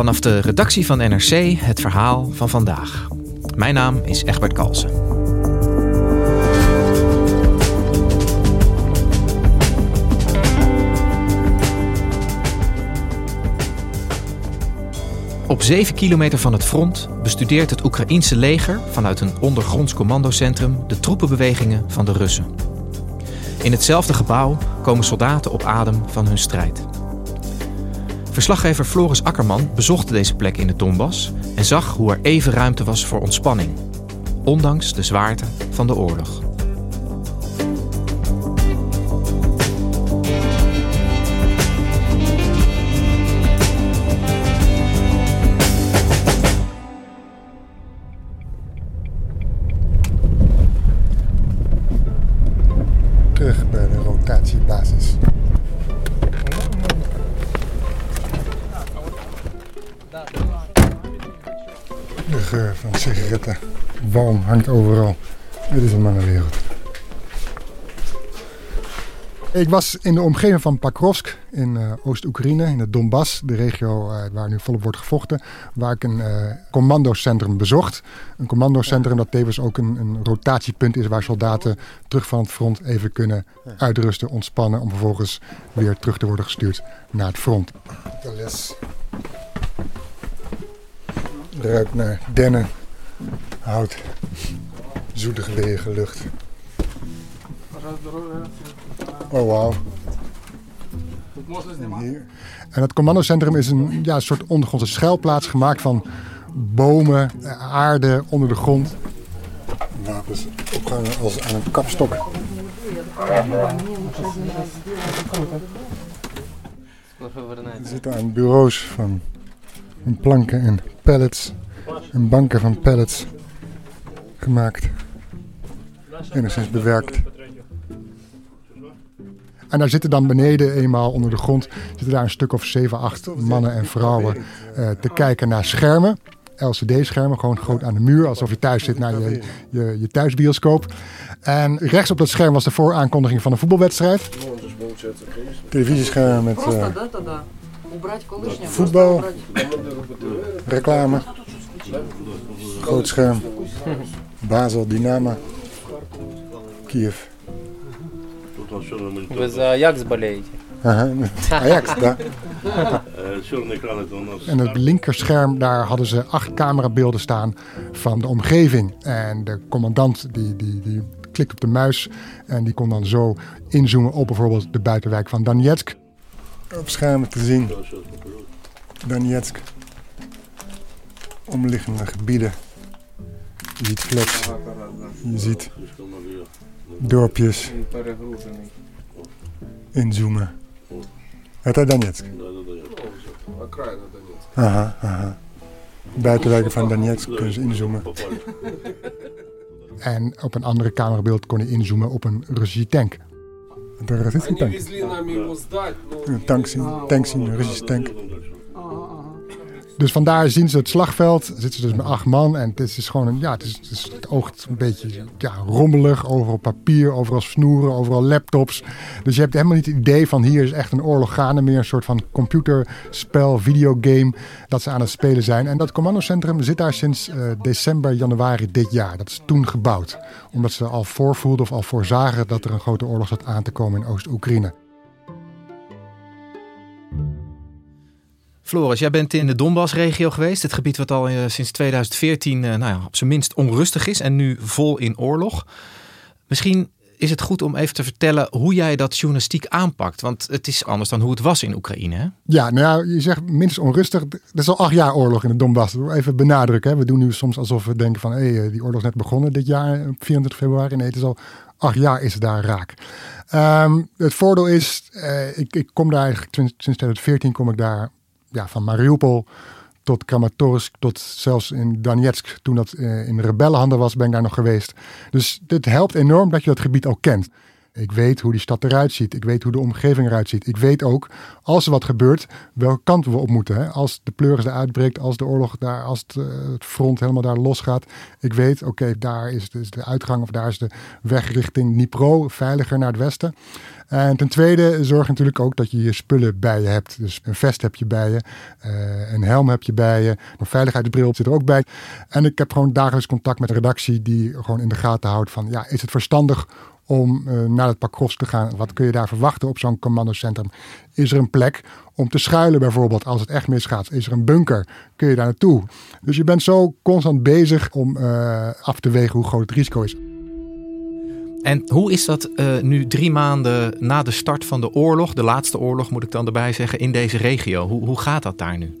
Vanaf de redactie van NRC het verhaal van vandaag. Mijn naam is Egbert Kalsen. Op 7 kilometer van het front bestudeert het Oekraïense leger vanuit een ondergronds commandocentrum de troepenbewegingen van de Russen. In hetzelfde gebouw komen soldaten op adem van hun strijd. Verslaggever Floris Akkerman bezocht deze plek in de Donbass en zag hoe er even ruimte was voor ontspanning, ondanks de zwaarte van de oorlog. Sigaretten. Walm hangt overal. Dit is een mannenwereld. Ik was in de omgeving van Pakrovsk in eh, Oost-Oekraïne, in het Donbass, de regio eh, waar nu volop wordt gevochten, waar ik een eh, commandocentrum bezocht. Een commandocentrum dat tevens ook een, een rotatiepunt is waar soldaten terug van het front even kunnen uitrusten, ontspannen, om vervolgens weer terug te worden gestuurd naar het front. De les ruikt naar dennen, hout, zoetige lege lucht. Oh wauw. En hier. En het commandocentrum is een ja, soort ondergrondse schuilplaats gemaakt van bomen, aarde onder de grond. Wapens opgehangen als aan een kapstok. Er zitten aan bureaus van, van planken en pallets en banken van pallets gemaakt. Enigszins bewerkt. En daar zitten dan beneden, eenmaal onder de grond, zitten daar een stuk of 7, 8 mannen en vrouwen eh, te kijken naar schermen. LCD-schermen, gewoon groot aan de muur, alsof je thuis zit naar je, je, je thuisbioscoop. En rechts op dat scherm was de vooraankondiging van een voetbalwedstrijd. Televisiescherm met eh, voetbal, reclame, groot scherm, Basel, Dynamo, Kiev. Вы за Аякс болеете? Aha, Ajax, daar. Черный экран это у нас. En op het linkerscherm, daar hadden ze acht camerabeelden staan van de omgeving. En de commandant die, die, die klikt op de muis en die kon dan zo inzoomen op bijvoorbeeld de buitenwijk van Donetsk. Op schermen te zien, Donetsk. Omliggende gebieden. Je ziet flats, je ziet dorpjes, inzoomen. Het is Donetsk. Aha, aha. Buitenwijken van Donetsk kunnen ze inzoomen. En op een andere camerabeeld kon hij inzoomen op een Russische tank. Daar is een tank. Een tank zien, tank zien, een Russische tank. Dus vandaar zien ze het slagveld, zitten ze dus met acht man. En het is gewoon een, ja, het, is, het, oogt een beetje ja, rommelig. Overal papier, overal snoeren, overal laptops. Dus je hebt helemaal niet het idee van hier is echt een oorlog gaande. Meer een soort van computerspel, videogame dat ze aan het spelen zijn. En dat commandocentrum zit daar sinds eh, december, januari dit jaar. Dat is toen gebouwd. Omdat ze al voorvoelden of al voorzagen dat er een grote oorlog zat aan te komen in Oost-Oekraïne. Floris, jij bent in de Donbass-regio geweest. Het gebied wat al uh, sinds 2014 uh, nou ja, op zijn minst onrustig is en nu vol in oorlog. Misschien is het goed om even te vertellen hoe jij dat journalistiek aanpakt. Want het is anders dan hoe het was in Oekraïne. Ja, nou ja, je zegt minstens onrustig. Er is al acht jaar oorlog in de Donbass. Even benadrukken. We doen nu soms alsof we denken van... hé, hey, die oorlog is net begonnen dit jaar, 24 februari. Nee, het is al acht jaar is het daar raak. Um, het voordeel is, ik, ik kom daar eigenlijk sinds 2014 kom ik daar ja, van Mariupol tot Kramatorsk, tot zelfs in Donetsk, toen dat uh, in rebellenhanden was, ben ik daar nog geweest. Dus dit helpt enorm dat je dat gebied al kent. Ik weet hoe die stad eruit ziet. Ik weet hoe de omgeving eruit ziet. Ik weet ook, als er wat gebeurt, welke kant we op moeten. Hè? Als de pleuris er uitbreekt, als de oorlog daar, als het, uh, het front helemaal daar losgaat. Ik weet, oké, daar is de, uitgang of daar is de weg richting Dnipro, veiliger naar het westen. En ten tweede zorg natuurlijk ook dat je je spullen bij je hebt. Dus een vest heb je bij je, uh, een helm heb je bij je, een veiligheidsbril zit er ook bij. En ik heb gewoon dagelijks contact met de redactie die gewoon in de gaten houdt van, ja, is het verstandig om uh, naar het Pakrovsk te gaan. Wat kun je daar verwachten op zo'n commandocentrum? Is er een plek om te schuilen bijvoorbeeld als het echt misgaat? Is er een bunker? Kun je daar naartoe? Dus je bent zo constant bezig om uh, af te wegen hoe groot het risico is. En hoe is dat uh, nu drie maanden na de start van de oorlog, de laatste oorlog moet ik dan erbij zeggen, in deze regio? Hoe, hoe gaat dat daar nu?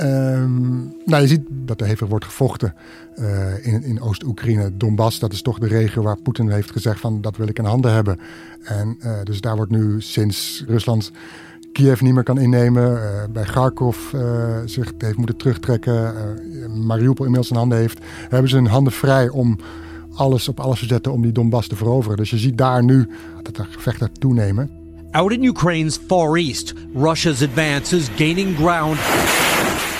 Um, nou, je ziet dat er hevig wordt gevochten uh, in, in Oost-Oekraïne. Donbass, dat is toch de regio waar Poetin heeft gezegd van dat wil ik in handen hebben. En uh, dus daar wordt nu sinds Rusland Kiev niet meer kan innemen, uh, bij Kharkov zich heeft moeten terugtrekken, Mariupol inmiddels in handen heeft, hebben ze hun handen vrij om alles op alles te zetten om die Donbass te veroveren. Dus je ziet daar nu dat er gevechten toenemen. Out in Ukraine's far east, Russia's advance is gaining ground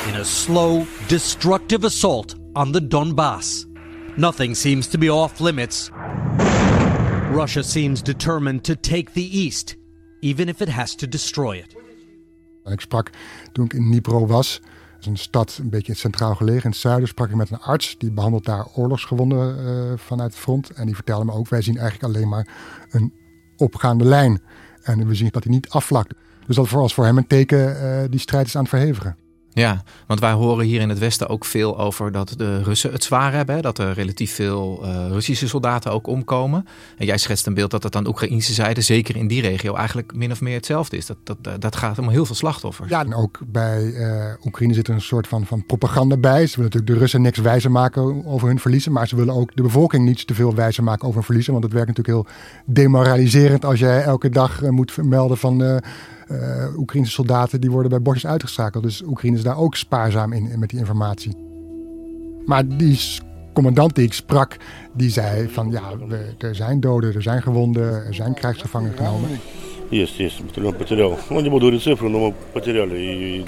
in a slow, destructive assault on the Donbass. Nothing seems to be off limits. Russia seems determined to take the east, even if it has to destroy it. Ik sprak toen ik in Dnipro was, is een stad een beetje centraal gelegen in het zuiden, sprak ik met een arts die behandelt daar oorlogsgewonden uh, vanuit het front. En die vertelde me ook, wij zien eigenlijk alleen maar een opgaande lijn. En we zien dat hij niet afvlakt. Dus dat was voor hem een teken, uh, die strijd is aan het verhevigen. Ja, want wij horen hier in het Westen ook veel over dat de Russen het zwaar hebben. Dat er relatief veel uh, Russische soldaten ook omkomen. En jij schetst een beeld dat het aan de Oekraïnse zijde, zeker in die regio, eigenlijk min of meer hetzelfde is. Dat, dat, dat gaat om heel veel slachtoffers. Ja, en ook bij uh, Oekraïne zit er een soort van, van propaganda bij. Ze willen natuurlijk de Russen niks wijzer maken over hun verliezen. Maar ze willen ook de bevolking niet te veel wijzer maken over hun verliezen. Want het werkt natuurlijk heel demoraliserend als jij elke dag moet melden van uh, Oekraïnse soldaten die worden bij bosjes uitgeschakeld. Dus Oekraïne is daar ook spaarzaam in, in met die informatie. Maar die commandant die ik sprak, die zei van ja, we, er zijn doden, er zijn gewonden, er zijn krijgsgevangenen genomen. Есть, есть, батальон потерял. Ну, не буду говорить цифры, но мы потеряли и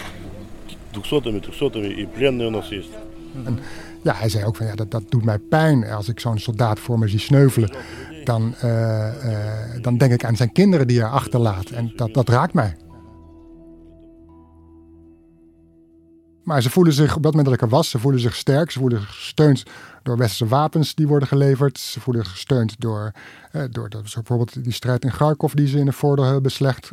двухсотыми, трехсотыми, и пленные у нас есть. En ja, hij zei ook van ja, dat, dat doet mij pijn als ik zo'n soldaat voor me zie sneuvelen. Dan, uh, uh, dan denk ik aan zijn kinderen die hij achterlaat. En dat, dat raakt mij. Maar ze voelen zich, op dat moment dat ik er was, ze voelen zich sterk. Ze voelen zich gesteund door westerse wapens die worden geleverd. Ze voelen zich gesteund door, eh, door dat, bijvoorbeeld die strijd in Kharkov die ze in de voordeel hebben beslecht.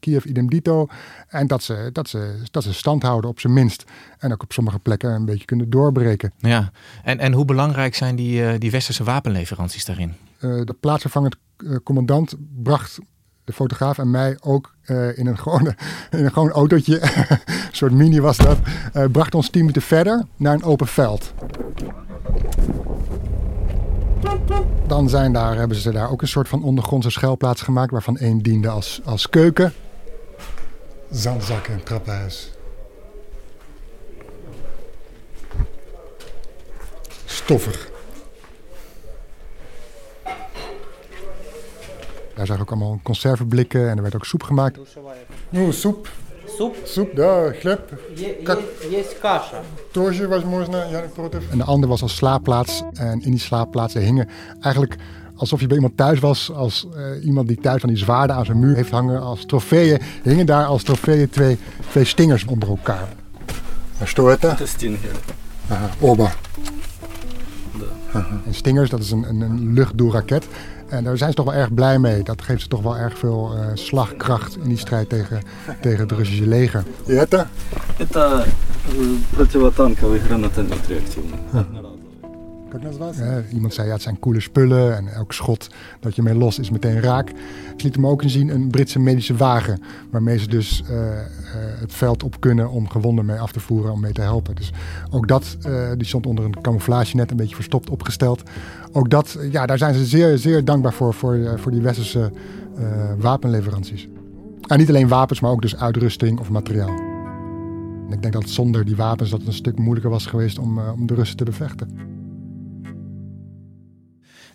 Kiev idem dito. En dat ze, dat, ze, dat ze stand houden op zijn minst. En ook op sommige plekken een beetje kunnen doorbreken. Ja, en, en hoe belangrijk zijn die, die westerse wapenleveranties daarin? Uh, de plaatsvervangend commandant bracht de fotograaf en mij ook uh, in, een gewone, in een gewoon autootje, een soort mini was dat, uh, bracht ons tien minuten verder naar een open veld. Dan zijn daar, hebben ze daar ook een soort van ondergrondse schuilplaats gemaakt, waarvan één diende als, als keuken. Zandzakken en trappenhuis. Stoffig. Daar zag ik ook allemaal conserveblikken en er werd ook soep gemaakt. Ну, soep. Soep? Soep, да, хлеб. Есть каша. Тоже возможно, я не против. En de andere was als slaapplaats. En in die slaapplaatsen hingen eigenlijk alsof je bij iemand thuis was. Als uh, iemand die thuis van die zwaarden aan zijn muur heeft hangen. Als trofeeën hingen daar als trofeeën twee, twee stingers onder elkaar. Что это? Это стингер. Aha, oba. En stingers, dat is een, een, een luchtdoelraket. En daar zijn ze toch wel erg blij mee. Dat geeft ze toch wel erg veel uh, slagkracht in die strijd tegen, tegen het Russische leger. Это? was iemand zei ja, het zijn coole spullen en elk schot dat je mee los is meteen raak. Ze lieten hem ook inzien een Britse medische wagen waarmee ze dus eh, eh, het veld op kunnen om gewonden mee af te voeren, om mee te helpen. Dus ook dat, eh, die stond onder een camouflage net een beetje verstopt opgesteld. Ook dat, ja, daar zijn ze zeer, zeer dankbaar voor, voor, voor die westerse wapenleveranties. En niet alleen wapens, maar ook dus uitrusting of materiaal. En ik denk dat zonder die wapens dat het een stuk moeilijker was geweest om, om de Russen te bevechten.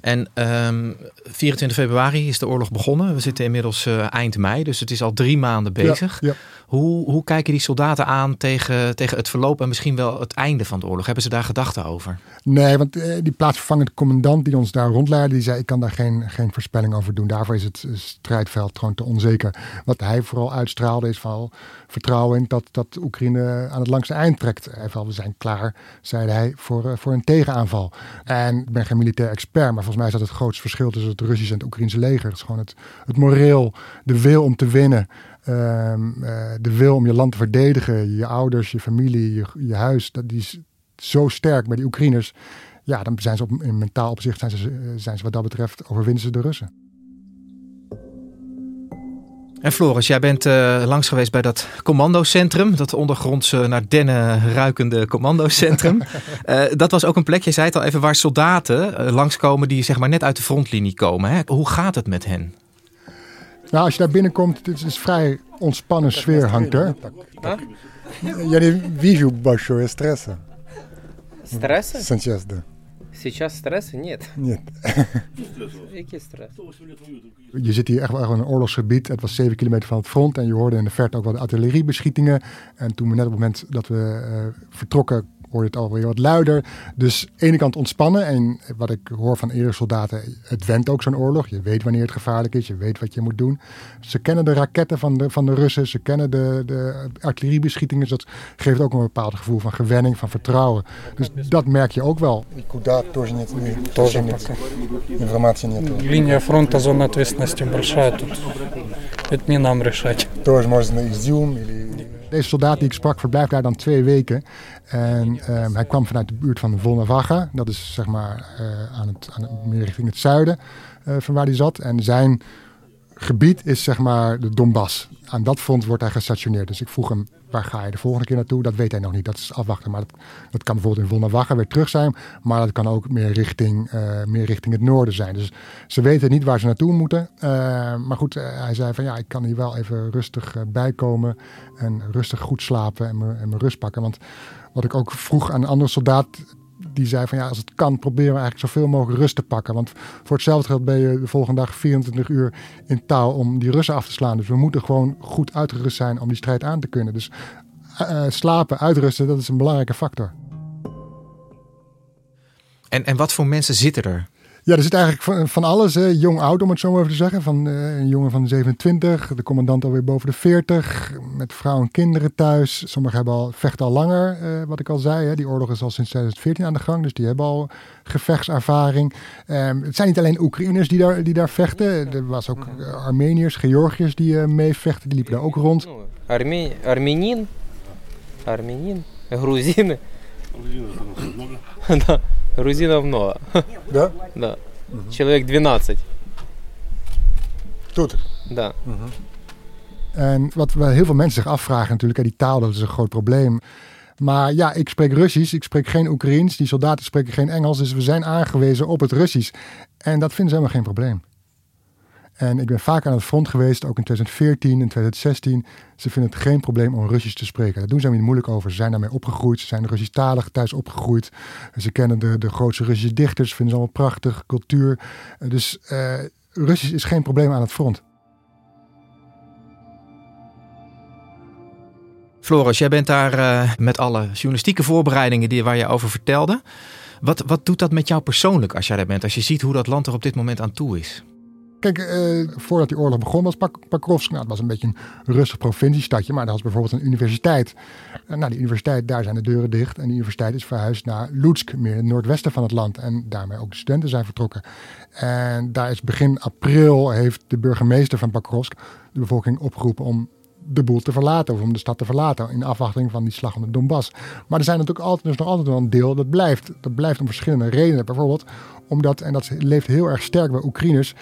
En um, ehm, 24 februari is de oorlog begonnen. We zitten inmiddels uh, eind mei, dus het is al drie maanden bezig. Ja, ja. Hoe, hoe kijken die soldaten aan tegen, tegen het verloop en misschien wel het einde van de oorlog? Hebben ze daar gedachten over? Nee, want eh, die plaatsvervangende commandant die ons daar rondleidde, die zei: Ik kan daar geen, geen voorspelling over doen. Daarvoor is het strijdveld gewoon te onzeker. Wat hij vooral uitstraalde is van vertrouwen in dat, dat Oekraïne aan het langste eind trekt. Hij we zijn klaar, zei hij, voor, uh, voor een tegenaanval. En ik ben geen militair expert, maar volgens mij is dat het grootste verschil tussen het Russische en het Oekraïnse leger. Het is gewoon het, het moreel, de wil om te winnen. Ehm, eh, de wil om je land te verdedigen, je ouders, je familie, je, je huis, dat, die is zo sterk bij die Oekraïners. Ja, dan zijn ze op, in mentaal opzicht zijn ze, eh, zijn ze wat dat betreft overwinnen ze de Russen. En Floris, jij bent langs geweest bij dat commandocentrum. Dat ondergrondse naar dennen ruikende commandocentrum. uh, dat was ook een plek, je zei het al even, waar soldaten uh, langskomen die zeg maar net uit de frontlinie komen. Hè? Hoe gaat het met hen? Nou, als je daar binnenkomt, het is vrij ontspannen sfeer hangt er. Ja, die basho stressen. Stressen? Sanchez. Сейчас стресса? Нет. Нет. Какие stress? Je zit hier echt wel in een oorlogsgebied. Het was 7 kilometer van het front. En je hoorde in de verte ook wel de artilleriebeschietingen. En toen we net op het moment dat we uh, vertrokken hoor je het alweer wat luider. Dus aan de ene kant ontspannen. En wat ik hoor van eerdere soldaten, het went ook zo'n oorlog. Je weet wanneer het gevaarlijk is, je weet wat je moet doen. Ze kennen de raketten van de, van de Russen, ze kennen de, de artilleriebeschietingen. Dus dat geeft ook een bepaald gevoel van gewenning, van vertrouwen. Dus dat merk je ook wel. Куда тоже нет, тоже нет. Информации нет. Линия фронта, зона ответственности большая тут. Это не нам решать. Тоже можно Изюм или deze soldaat die ik sprak verblijft daar dan twee weken. En ehm, hij kwam vanuit de buurt van Volnavaga. Dat is zeg maar uh, aan het, aan het, meer richting het zuiden uh, van waar hij zat. En zijn gebied is zeg maar de Donbass. Aan dat front wordt hij gestationeerd. Dus ik vroeg hem, waar ga je de volgende keer naartoe? Dat weet hij nog niet, dat is afwachten. Maar dat, kan bijvoorbeeld in Volnavaga weer terug zijn. Maar dat kan ook meer richting, uh, meer richting het noorden zijn. Dus ze weten niet waar ze naartoe moeten. Uh, maar goed, uh, hij zei van ja, ik kan hier wel even rustig bijkomen. En rustig goed slapen en mijn rust pakken. Want wat ik ook vroeg aan een andere soldaat die zei van ja, als het kan, proberen we eigenlijk zoveel mogelijk rust te pakken. Want voor hetzelfde geld ben je de volgende dag 24 uur in touw om die Russen af te slaan. Dus we moeten gewoon goed uitgerust zijn om die strijd aan te kunnen. Dus uh, slapen, uitrusten, dat is een belangrijke factor. En, en wat voor mensen zitten er? Ja, er zit eigenlijk van, alles. Hè. Jong oud, om het zo maar even te zeggen. Van, uh, een jongen van 27, de commandant alweer boven de 40. Met vrouw en kinderen thuis. Sommigen hebben al, vechten al langer, uh, wat ik al zei. Hè. Die oorlog is al sinds 2014 aan de gang. Dus die hebben al gevechtservaring. Um, het zijn niet alleen Oekraïners die daar, die daar vechten. Er was ook uh, Armeniërs, Georgiërs die meevechten. Die liepen daar ook rond. Arme Armenien. Armenien. Грузины. да. Грузинов много. Да? Да. Угу. Человек 12. Тут? Да. Угу. En wat we heel veel mensen zich afvragen natuurlijk, die taal dat is een groot probleem. Maar ja, ik spreek Russisch, ik spreek geen Oekraïens, die soldaten spreken geen Engels, dus we zijn aangewezen op het Russisch. En dat vinden ze helemaal geen probleem. En ik ben vaak aan het front geweest, ook in 2014 en 2016. Ze vinden het geen probleem om Russisch te spreken. Daar doen ze niet moeilijk over. Ze zijn daarmee opgegroeid. Ze zijn Russisch-talig thuis opgegroeid. Ze kennen de, de grootste Russische dichters, vinden ze allemaal prachtig, cultuur. Dus uh, Russisch is geen probleem aan het front. Floris, jij bent daar uh, met alle journalistieke voorbereidingen die, waar je over vertelde. Wat, wat doet dat met jou persoonlijk als jij daar bent? Als je ziet hoe dat land er op dit moment aan toe is? Kijk, eh, voordat die oorlog begon was Pakrovsk, nou, was een beetje een rustig provinciestadje, maar daar was bijvoorbeeld een universiteit. Uh, nou, die universiteit, daar zijn de deuren dicht en die universiteit is verhuisd naar Lutsk, meer in het noordwesten van het land. En daarmee ook de studenten zijn vertrokken. En daar is begin april heeft de burgemeester van Pakrovsk de bevolking opgeroepen om de boel te verlaten of om de stad te verlaten in afwachting van die slag om de Donbass. Maar er zijn natuurlijk altijd, is nog altijd wel een deel dat blijft. Dat blijft om verschillende redenen. Bijvoorbeeld omdat, en dat leeft heel erg sterk bij Oekraïners,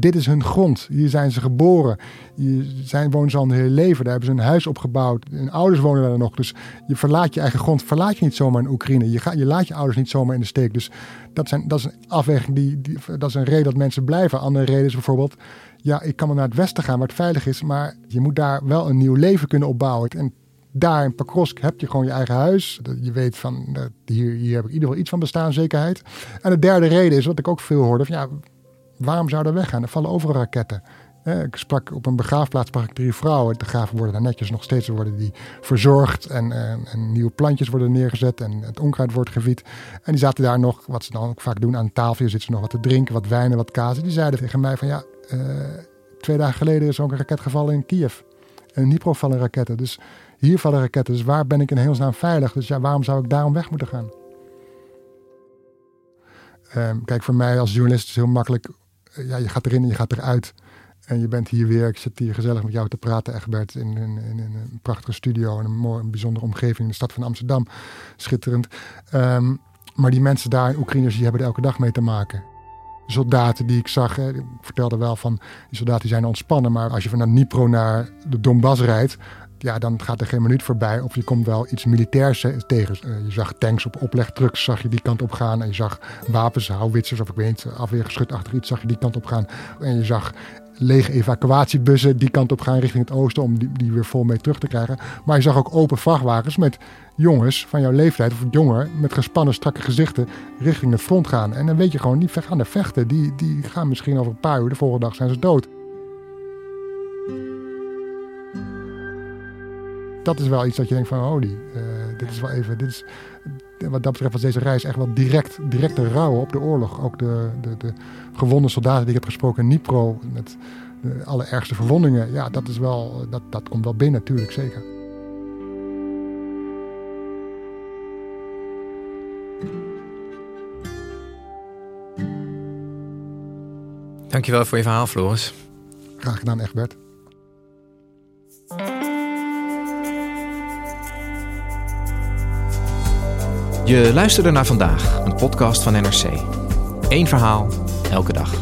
dit is hun grond. Hier zijn ze geboren. Hier zijn, wonen ze al hun hele leven. Daar hebben ze een huis opgebouwd. Hun ouders wonen daar nog. Dus je verlaat je eigen grond. Verlaat je niet zomaar in Oekraïne. Je, je laat je ouders niet zomaar in de steek. Dus dat, zijn, dat is een afweging. Die, die, dat is een reden dat mensen blijven. Andere reden is bijvoorbeeld... Ja, ik kan wel naar het westen gaan waar het veilig is. Maar je moet daar wel een nieuw leven kunnen opbouwen. En daar in Pakrovsk heb je gewoon je eigen huis. Je weet van, hier, hier heb ik in ieder geval iets van bestaanszekerheid. En de derde reden is, wat ik ook veel hoorde... Van, ja, Waarom zou er weggaan? Er vallen overal raketten. Ik sprak op een begraafplaats sprak ik drie vrouwen. De graven worden daar netjes nog steeds worden die verzorgd. En, en, nieuwe plantjes worden neergezet. En het onkruid wordt gevied. En die zaten daar nog, wat ze dan ook vaak doen aan tafel. Zitten ze nog wat te drinken, wat wijn en wat kaas. Die zeiden tegen mij van ja, uh, twee dagen geleden is ook een raket gevallen in Kiev. En in Dnipro vallen raketten. Dus hier vallen raketten. Dus waar ben ik in hemelsnaam veilig? Dus ja, waarom zou ik daarom weg moeten gaan? Um, kijk, voor mij als journalist is het heel makkelijk ja, je gaat erin en je gaat eruit. En je bent hier weer, ik zit hier gezellig met jou te praten, Egbert, in, in, in, een prachtige studio en een mooie, een bijzondere omgeving in de stad van Amsterdam. Schitterend. Ehm, maar die mensen daar Oekraïners, die hebben er elke dag mee te maken. soldaten die ik zag, hè, ik vertelde wel van, die soldaten zijn ontspannen, maar als je van Dnipro naar de Donbass rijdt, ja, dan gaat er geen minuut voorbij of je komt wel iets militairs tegen. Eh, je zag tanks op oplegtrucks, zag je die kant op gaan. En je zag wapens, houwitsers of ik weet niet, afweergeschut achter iets, zag je die kant op gaan. En je zag lege evacuatiebussen die kant op gaan richting het oosten om die, die weer vol mee terug te krijgen. Maar je zag ook open vrachtwagens met jongens van jouw leeftijd of jonger met gespannen strakke gezichten richting het front gaan. En dan weet je gewoon, die gaan er vechten. Die, die gaan misschien over een paar uur, de volgende dag zijn ze dood. Dat is wel iets dat je denkt van, holy, uh, dit is wel even, dit is, wat dat betreft was deze reis echt wel direct, directe rouwen op de oorlog. Ook de, de, de gewonde soldaten die ik heb gesproken in Nipro met de allerergste verwondingen. Ja, dat is wel, dat, dat komt wel binnen natuurlijk, zeker. Dankjewel voor je verhaal, Floris. Graag gedaan, Egbert. Je luisterde naar vandaag, een podcast van NRC. Eén verhaal, elke dag.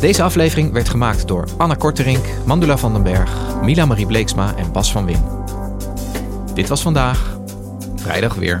Deze aflevering werd gemaakt door Anna Korterink, Mandula van den Berg, Mila Marie Bleeksma en Bas van Win. Dit was vandaag, vrijdag weer.